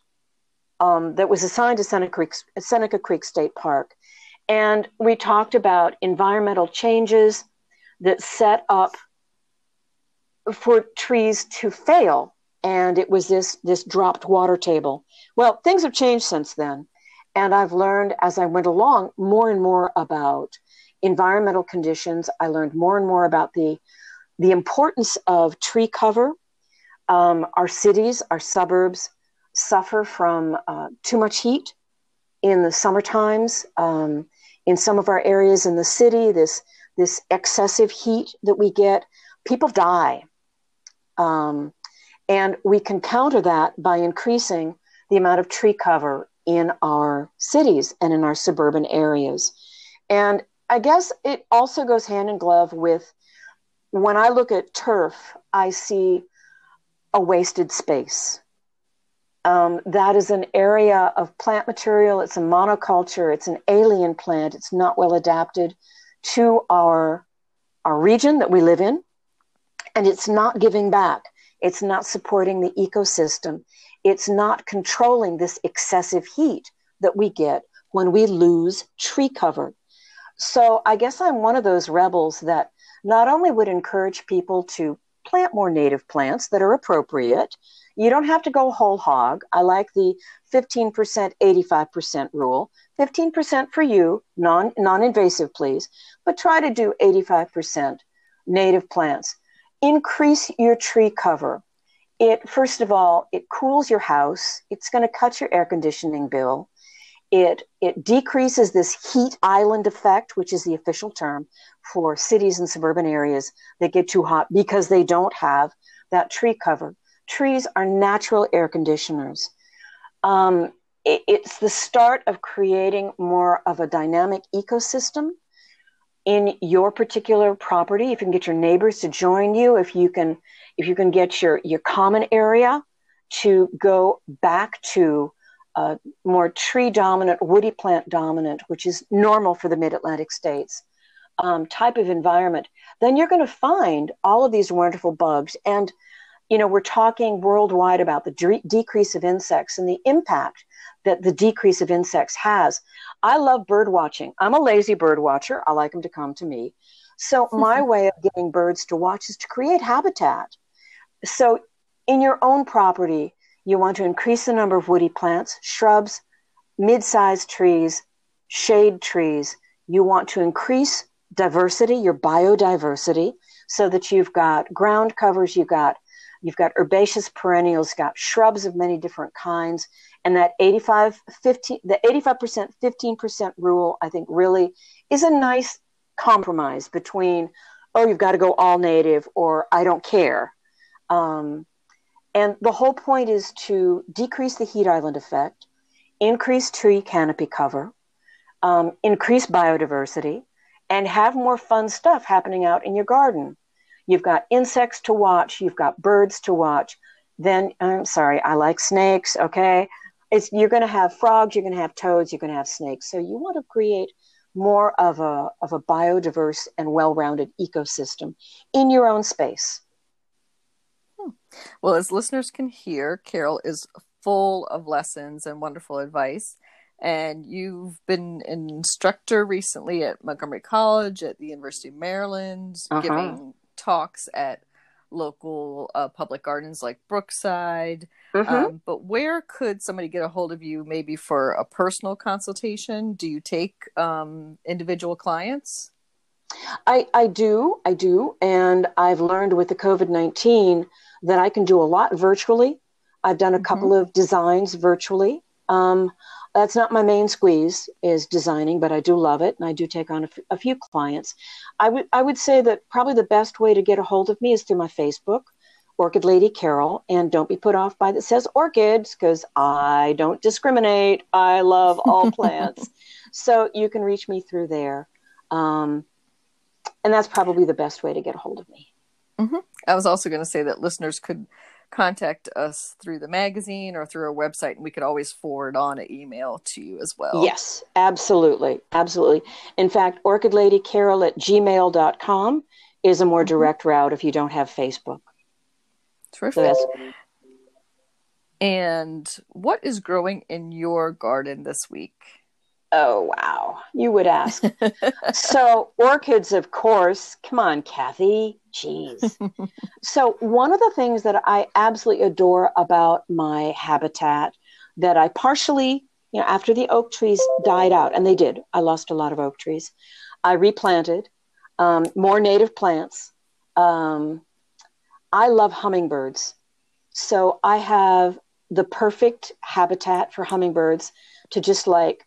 um, that was assigned to Seneca Creek, Seneca Creek State Park. And we talked about environmental changes that set up for trees to fail. And it was this, this dropped water table. Well, things have changed since then. And I've learned as I went along more and more about environmental conditions. I learned more and more about the, the importance of tree cover. Um, our cities, our suburbs, suffer from uh, too much heat in the summer times. Um, in some of our areas in the city, this this excessive heat that we get, people die, um, and we can counter that by increasing the amount of tree cover in our cities and in our suburban areas. And I guess it also goes hand in glove with when I look at turf, I see a wasted space Um, that is an area of plant material. It's a monoculture. It's an alien plant. It's not well adapted to our our region that we live in, and it's not giving back. It's not supporting the ecosystem. It's not controlling this excessive heat that we get when we lose tree cover. So I guess I'm one of those rebels that not only would encourage people to plant more native plants that are appropriate. You don't have to go whole hog. I like the 15%, 85% rule. 15% for you, non non-invasive, please, but try to do 85% native plants. Increase your tree cover. It first of all, it cools your house. It's going to cut your air conditioning bill. It, it decreases this heat island effect, which is the official term for cities and suburban areas that get too hot because they don't have that tree cover. Trees are natural air conditioners. Um, it, it's the start of creating more of a dynamic ecosystem in your particular property. If you can get your neighbors to join you, if you can, if you can get your your common area to go back to a more tree dominant, woody plant dominant, which is normal for the mid Atlantic states, um, type of environment, then you're going to find all of these wonderful bugs. And, you know, we're talking worldwide about the de- decrease of insects and the impact that the decrease of insects has. I love bird watching. I'm a lazy bird watcher. I like them to come to me. So, my way of getting birds to watch is to create habitat. So, in your own property, you want to increase the number of woody plants, shrubs, mid sized trees, shade trees. You want to increase diversity, your biodiversity, so that you've got ground covers, you've got you've got herbaceous perennials, you've got shrubs of many different kinds, and that 85 15 the 85% 15% rule I think really is a nice compromise between oh you've got to go all native or I don't care. Um, and the whole point is to decrease the heat island effect, increase tree canopy cover, um, increase biodiversity, and have more fun stuff happening out in your garden. You've got insects to watch, you've got birds to watch. Then, I'm sorry, I like snakes, okay? It's, you're going to have frogs, you're going to have toads, you're going to have snakes. So you want to create more of a, of a biodiverse and well rounded ecosystem in your own space.
Well, as listeners can hear, Carol is full of lessons and wonderful advice. And you've been an instructor recently at Montgomery College, at the University of Maryland, uh-huh. giving talks at local uh, public gardens like Brookside. Mm-hmm. Um, but where could somebody get a hold of you maybe for a personal consultation? Do you take um, individual clients?
I, I do, I do. And I've learned with the COVID 19 that I can do a lot virtually. I've done a mm-hmm. couple of designs virtually. Um, that's not my main squeeze is designing, but I do love it, and I do take on a, f- a few clients. I would I would say that probably the best way to get a hold of me is through my Facebook, Orchid Lady Carol, and don't be put off by that says orchids because I don't discriminate. I love all plants, so you can reach me through there, um, and that's probably the best way to get a hold of me.
Mm-hmm. I was also going to say that listeners could contact us through the magazine or through our website, and we could always forward on an email to you as well.
Yes, absolutely. Absolutely. In fact, orchidladycarol at gmail.com is a more mm-hmm. direct route if you don't have Facebook.
Terrific. So and what is growing in your garden this week?
Oh, wow. You would ask. so, orchids, of course. Come on, Kathy. Jeez. so, one of the things that I absolutely adore about my habitat that I partially, you know, after the oak trees died out, and they did, I lost a lot of oak trees, I replanted um, more native plants. Um, I love hummingbirds. So, I have the perfect habitat for hummingbirds to just like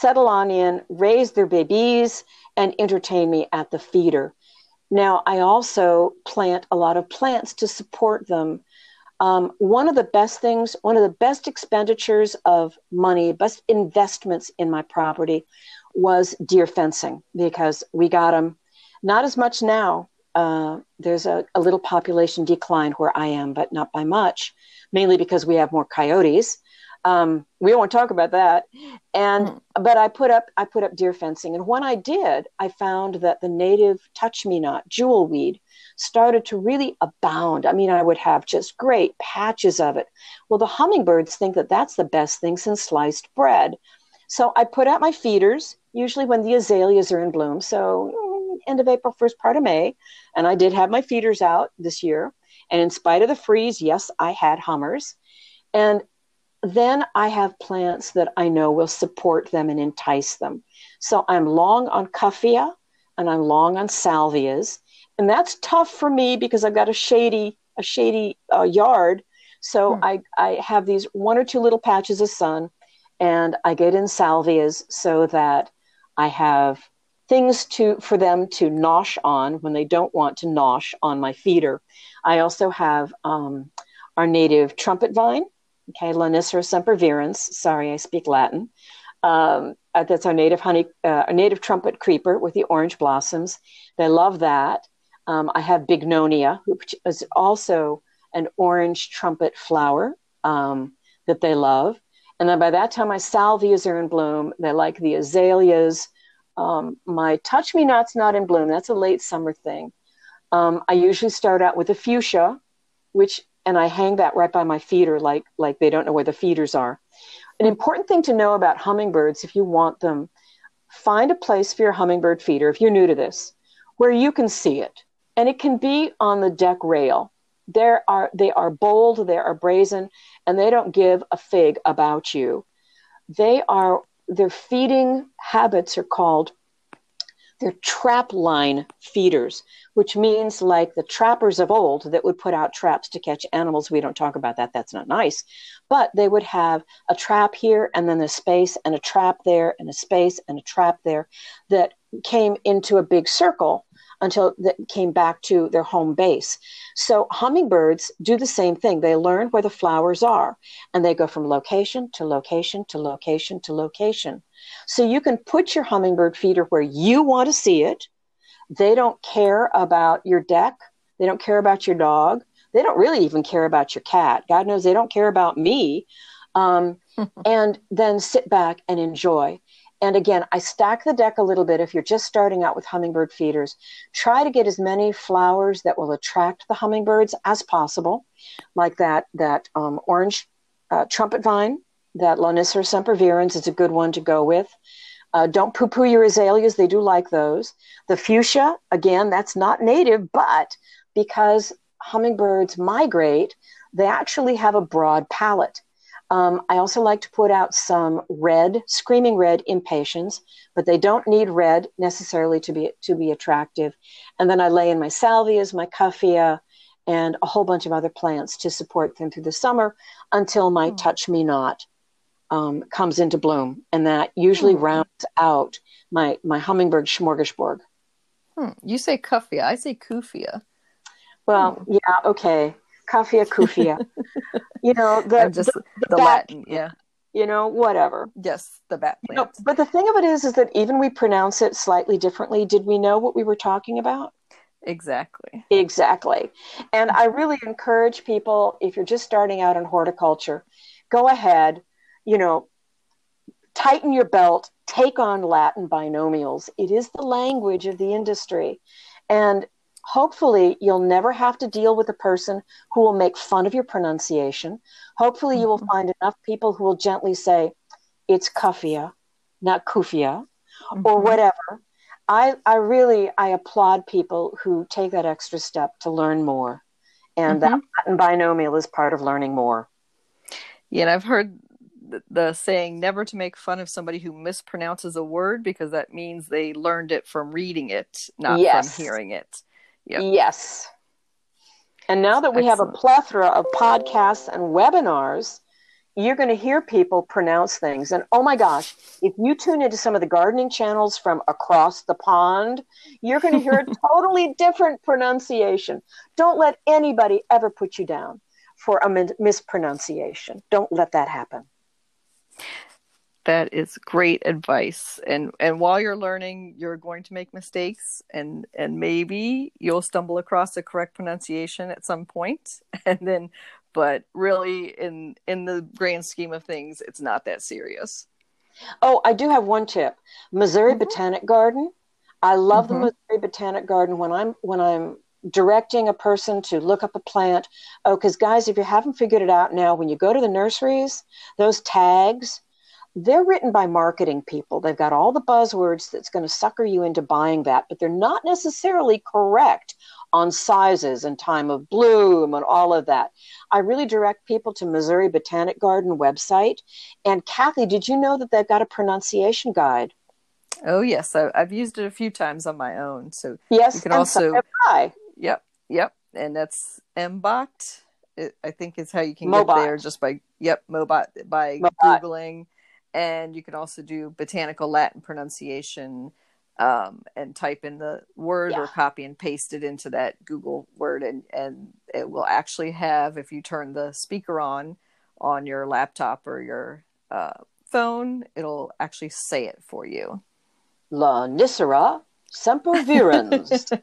settle on in, raise their babies, and entertain me at the feeder. Now, I also plant a lot of plants to support them. Um, one of the best things, one of the best expenditures of money, best investments in my property was deer fencing because we got them not as much now uh, there's a, a, little population decline where I am, but not by much, mainly because we have more coyotes. Um, we won't talk about that. And mm. but I put up I put up deer fencing, and when I did, I found that the native touch me not jewelweed started to really abound. I mean, I would have just great patches of it. Well, the hummingbirds think that that's the best thing since sliced bread. So I put out my feeders, usually when the azaleas are in bloom. So mm, end of April, first part of May. And I did have my feeders out this year. And in spite of the freeze, yes, I had hummers. And then I have plants that I know will support them and entice them. So I'm long on Cuphea and I'm long on salvias. And that's tough for me because I've got a shady, a shady uh, yard. So hmm. I, I have these one or two little patches of sun and I get in salvias so that I have things to for them to nosh on when they don't want to nosh on my feeder. I also have um, our native trumpet vine, okay, Lonicera sempervirens. Sorry, I speak Latin. Um, uh, that's our native honey, uh, our native trumpet creeper with the orange blossoms. They love that. Um, I have bignonia, which is also an orange trumpet flower um, that they love. And then by that time, my salvias are in bloom. They like the azaleas. Um, my touch me not's not in bloom. That's a late summer thing. Um, I usually start out with a fuchsia, which and I hang that right by my feeder, like like they don't know where the feeders are. An important thing to know about hummingbirds, if you want them, find a place for your hummingbird feeder. If you're new to this, where you can see it, and it can be on the deck rail. There are they are bold, they are brazen, and they don't give a fig about you. They are their feeding habits are called they're trap line feeders, which means like the trappers of old that would put out traps to catch animals. We don't talk about that. That's not nice. But they would have a trap here and then a space and a trap there and a space and a trap there that came into a big circle until they came back to their home base. So hummingbirds do the same thing. They learn where the flowers are and they go from location to location to location to location. So you can put your hummingbird feeder where you want to see it. They don't care about your deck. They don't care about your dog. They don't really even care about your cat. God knows they don't care about me. Um, and then sit back and enjoy. And again, I stack the deck a little bit if you're just starting out with hummingbird feeders. Try to get as many flowers that will attract the hummingbirds as possible, like that that um, orange uh, trumpet vine, that Lonicera sempervirens is a good one to go with. Uh, don't poo poo your azaleas, they do like those. The fuchsia, again, that's not native, but because hummingbirds migrate, they actually have a broad palette. Um, I also like to put out some red, screaming red impatiens, but they don't need red necessarily to be to be attractive. And then I lay in my salvias, my cuphea, and a whole bunch of other plants to support them through the summer until my mm. touch me not um, comes into bloom, and that usually mm. rounds out my my hummingbird smorgasbord.
Hmm. You say cuphea, I say kufia.
Well, hmm. yeah, okay. Cuphea, kufia. you know, the,
just, the, the, the Latin, yeah.
You know, whatever.
Yes, the bat
plant. You know, but the thing of it is, is that even we pronounce it slightly differently. Did we know what we were talking about?
Exactly.
Exactly. And I really encourage people, if you're just starting out in horticulture, go ahead, you know, tighten your belt, take on Latin binomials. It is the language of the industry. And hopefully you'll never have to deal with a person who will make fun of your pronunciation. Hopefully you will mm-hmm. find enough people who will gently say, it's Cuphea, not Kufia, mm-hmm. or whatever. I, I really I applaud people who take that extra step to learn more. And mm-hmm. that Latin binomial is part of learning more.
Yeah, and I've heard the, the saying never to make fun of somebody who mispronounces a word because that means they learned it from reading it, not yes. from hearing it.
Yep. Yes. And now that we Excellent. have a plethora of podcasts and webinars, you're going to hear people pronounce things. And oh my gosh, if you tune into some of the gardening channels from across the pond, you're going to hear a totally different pronunciation. Don't let anybody ever put you down for a mispronunciation. Don't let that happen.
That is great advice. And and while you're learning, you're going to make mistakes and and maybe you'll stumble across the correct pronunciation at some point and then but really in in the grand scheme of things, it's not that serious.
Oh, I do have one tip. Missouri mm-hmm. Botanic Garden. I love mm-hmm. the Missouri Botanic Garden when I'm when I'm directing a person to look up a plant. Oh, because guys, if you haven't figured it out now, when you go to the nurseries, those tags, they're written by marketing people. They've got all the buzzwords that's going to sucker you into buying that, but they're not necessarily correct on sizes and time of bloom and all of that. I really direct people to Missouri Botanic Garden website. And Kathy, did you know that they've got a pronunciation guide?
Oh yes, I, have used it a few times on my own. So
yes, you can also
so Yep, yep, and that's Mobot. I think is how you can Mobot. get there just by yep Mobot by Mobot. googling and you can also do botanical Latin pronunciation um, and type in the word yeah. or copy and paste it into that Google word, and and it will actually have if you turn the speaker on on your laptop or your uh, phone, it'll actually say it for you.
La Nicera sempervirens.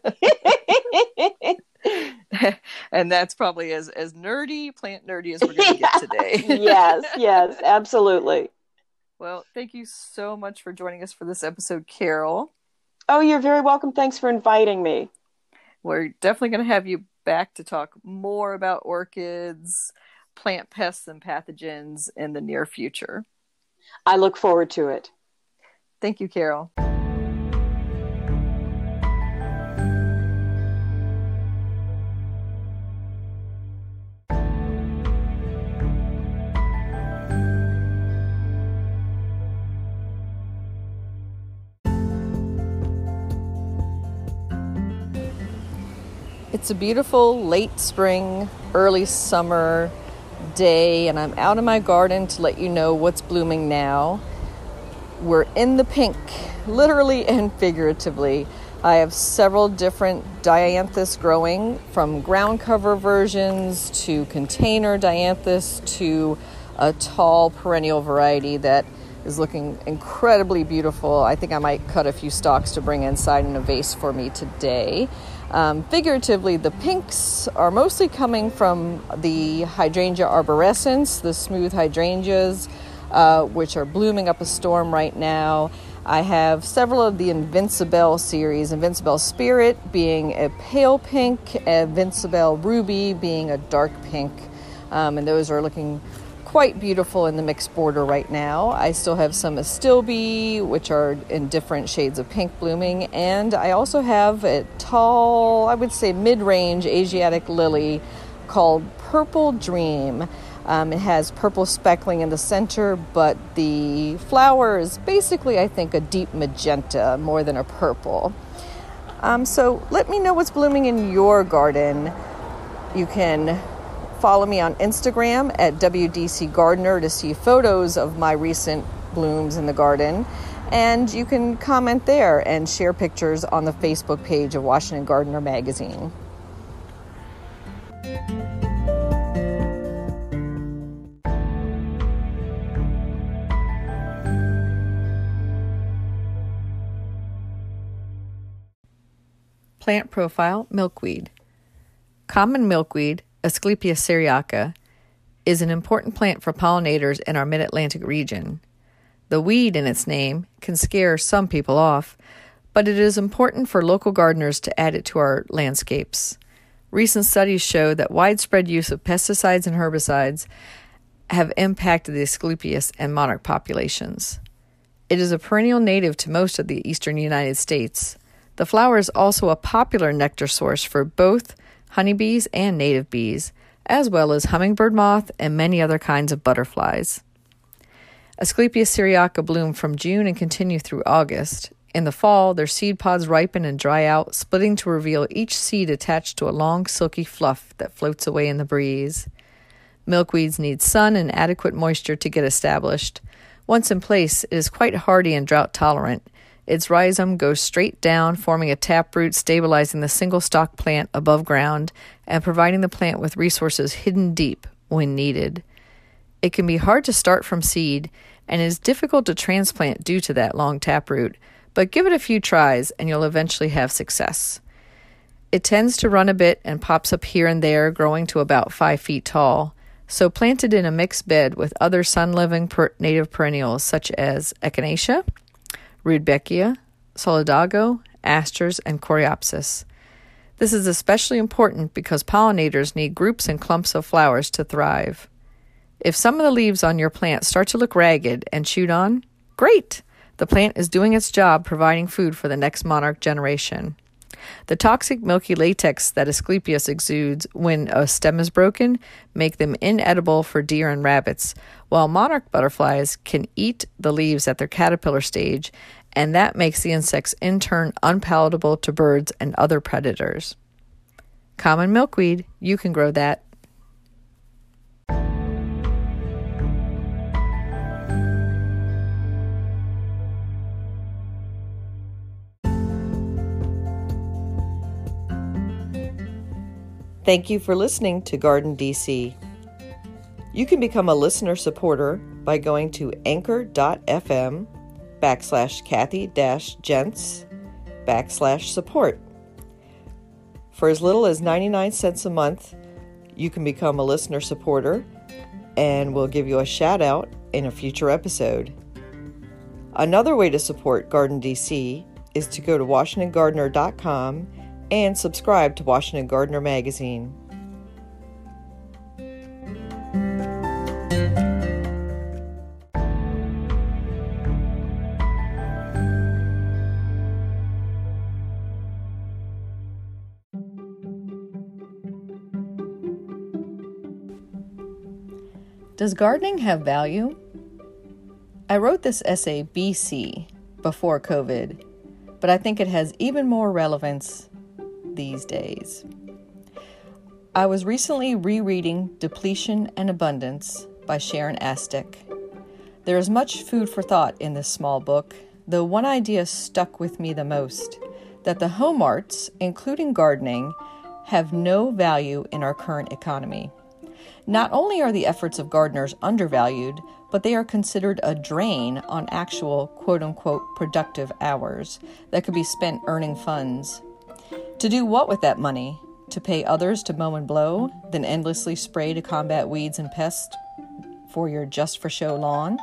and that's probably as as nerdy, plant nerdy as we're going to get today.
yes, yes, absolutely.
Well, thank you so much for joining us for this episode, Carol.
Oh, you're very welcome. Thanks for inviting me.
We're definitely going to have you back to talk more about orchids, plant pests, and pathogens in the near future.
I look forward to it.
Thank you, Carol. It's a beautiful late spring, early summer day, and I'm out in my garden to let you know what's blooming now. We're in the pink, literally and figuratively. I have several different dianthus growing from ground cover versions to container dianthus to a tall perennial variety that is looking incredibly beautiful. I think I might cut a few stalks to bring inside in a vase for me today. Um, figuratively, the pinks are mostly coming from the hydrangea arborescens, the smooth hydrangeas, uh, which are blooming up a storm right now. I have several of the Invincibelle series, Invincibelle Spirit being a pale pink, Invincibelle Ruby being a dark pink, um, and those are looking quite beautiful in the mixed border right now. I still have some Astilbe, which are in different shades of pink blooming, and I also have a tall, I would say mid range Asiatic lily called Purple Dream. Um, it has purple speckling in the center, but the flower is basically, I think, a deep magenta more than a purple. Um, so let me know what's blooming in your garden. You can follow me on Instagram at WDC Gardener to see photos of my recent blooms in the garden. And you can comment there and share pictures on the Facebook page of Washington Gardener Magazine. Plant profile milkweed. Common milkweed Asclepias syriaca, is an important plant for pollinators in our mid Atlantic region. The weed in its name can scare some people off, but it is important for local gardeners to add it to our landscapes. Recent studies show that widespread use of pesticides and herbicides have impacted the Asclepias and monarch populations. It is a perennial native to most of the eastern United States. The flower is also a popular nectar source for both honeybees, and native bees, as well as hummingbird moth and many other kinds of butterflies. Asclepias syriaca bloom from June and continue through August. In the fall, their seed pods ripen and dry out, splitting to reveal each seed attached to a long, silky fluff that floats away in the breeze. Milkweeds need sun and adequate moisture to get established. Once in place, it is quite hardy and drought tolerant, its rhizome goes straight down, forming a taproot, stabilizing the single stalk plant above ground and providing the plant with resources hidden deep when needed. It can be hard to start from seed, and is difficult to transplant due to that long taproot, but give it a few tries and you'll eventually have success. It tends to run a bit and pops up here and there, growing to about 5 feet tall. So planted in a mixed bed with other sun living per- native perennials such as Echinacea, Rudbeckia, Solidago, Asters, and Coreopsis. This is especially important because pollinators need groups and clumps of flowers to thrive. If some of the leaves on your plant start to look ragged and chewed on, great! The plant is doing its job providing food for the next monarch generation. The toxic milky latex that Asclepias exudes when a stem is broken make them inedible for deer and rabbits, while monarch butterflies can eat the leaves at their caterpillar stage, and that makes the insects in turn unpalatable to birds and other predators. Common milkweed, you can grow that. Thank you for listening to Garden DC. You can become a listener supporter by going to anchor.fm backslash Kathy dash jentz backslash support. For as little as 99 cents a month, you can become a listener supporter and we'll give you a shout out in a future episode. Another way to support Garden DC is to go to WashingtonGardener.com and subscribe to Washington Gardener Magazine. Does gardening have value? I wrote this essay BC, before COVID, but I think it has even more relevance these days. I was recently rereading Depletion and Abundance by Sharon Astyk. There is much food for thought in this small book, though one idea stuck with me the most that the home arts, including gardening, have no value in our current economy. Not only are the efforts of gardeners undervalued, but they are considered a drain on actual quote unquote productive hours that could be spent earning funds to do what with that money? To pay others to mow and blow, then endlessly spray to combat weeds and pests for your just for show lawn?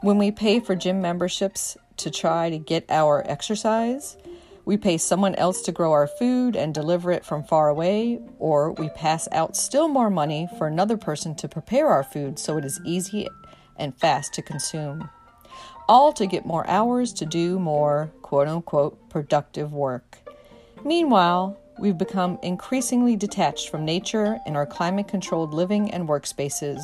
When we pay for gym memberships to try to get our exercise, we pay someone else to grow our food and deliver it from far away, or we pass out still more money for another person to prepare our food so it is easy and fast to consume. All to get more hours to do more quote unquote productive work. Meanwhile, we've become increasingly detached from nature in our climate controlled living and workspaces.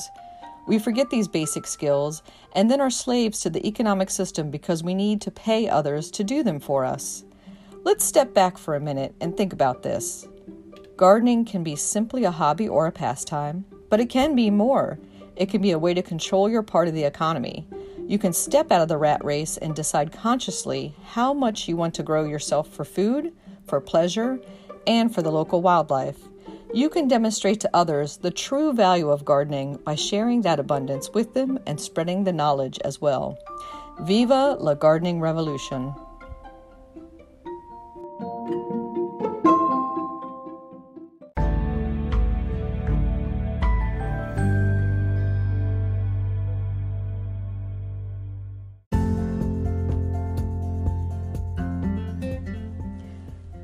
We forget these basic skills and then are slaves to the economic system because we need to pay others to do them for us. Let's step back for a minute and think about this. Gardening can be simply a hobby or a pastime, but it can be more. It can be a way to control your part of the economy. You can step out of the rat race and decide consciously how much you want to grow yourself for food, for pleasure, and for the local wildlife. You can demonstrate to others the true value of gardening by sharing that abundance with them and spreading the knowledge as well. Viva la gardening revolution!